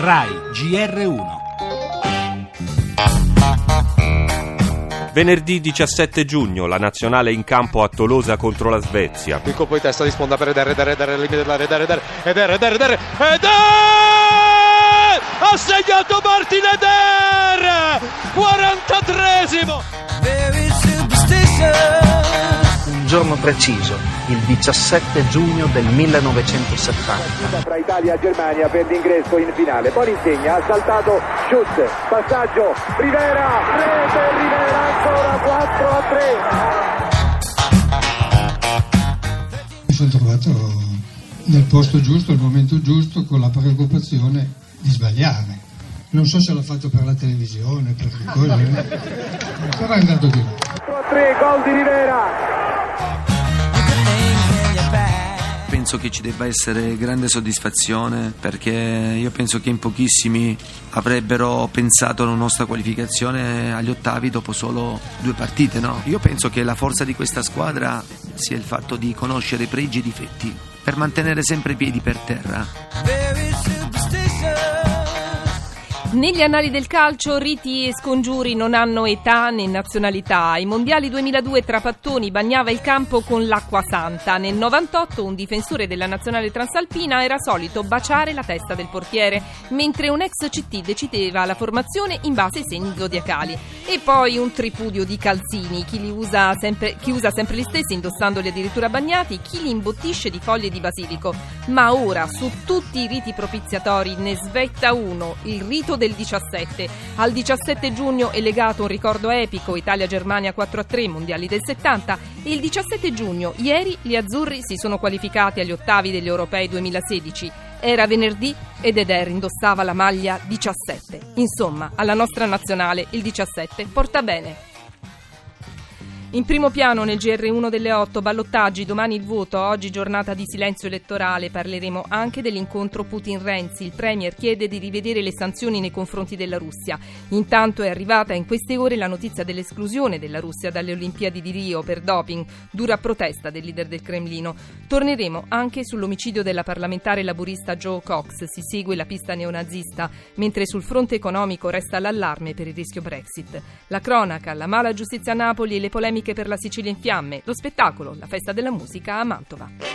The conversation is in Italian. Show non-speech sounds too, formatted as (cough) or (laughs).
RAI GR1 Venerdì 17 giugno la nazionale in campo a Tolosa contro la Svezia. Il colpo di testa di sponda per Eder, Eder, Eder, dell'area, Eder, Eder, Eder, Eder, Eder, Eder! Ha segnato Martin Eder! 43esimo! Un giorno preciso, il 17 giugno del 1970. Tra Italia e Germania per l'ingresso in finale. Poi insegna, ha saltato Schutz, passaggio, Rivera, rete, Rivera ancora 4 a 3. Mi sono trovato nel posto giusto, al momento giusto, con la preoccupazione di sbagliare. Non so se l'ho fatto per la televisione, per che cosa, (laughs) però è andato di là. 4 a 3, gol di Rivera. Penso che ci debba essere grande soddisfazione perché io penso che in pochissimi avrebbero pensato alla nostra qualificazione agli ottavi dopo solo due partite. No? Io penso che la forza di questa squadra sia il fatto di conoscere pregi e difetti per mantenere sempre i piedi per terra. Negli annali del calcio riti e scongiuri non hanno età né nazionalità. Ai mondiali 2002 Trapattoni bagnava il campo con l'acqua santa. Nel 98 un difensore della nazionale transalpina era solito baciare la testa del portiere, mentre un ex CT decideva la formazione in base ai segni zodiacali. E poi un tripudio di calzini, chi, usa, sempre, chi usa sempre gli stessi indossandoli addirittura bagnati, chi li imbottisce di foglie di basilico. Ma ora su tutti i riti propiziatori ne svetta uno, il rito del 17. Al 17 giugno è legato un ricordo epico, Italia-Germania 4-3, mondiali del 70. E il 17 giugno, ieri, gli azzurri si sono qualificati agli ottavi degli europei 2016. Era venerdì ed Eder indossava la maglia 17. Insomma, alla nostra nazionale il 17 porta bene. In primo piano nel GR1 delle 8, ballottaggi, domani il voto, oggi giornata di silenzio elettorale, parleremo anche dell'incontro Putin-Renzi. Il Premier chiede di rivedere le sanzioni nei confronti della Russia. Intanto è arrivata in queste ore la notizia dell'esclusione della Russia dalle Olimpiadi di Rio per doping, dura protesta del leader del Cremlino. Torneremo anche sull'omicidio della parlamentare laburista Joe Cox, si segue la pista neonazista, mentre sul fronte economico resta l'allarme per il rischio Brexit. La cronaca, la mala giustizia a Napoli e le polemiche per la Sicilia in fiamme, lo spettacolo, la festa della musica a Mantova.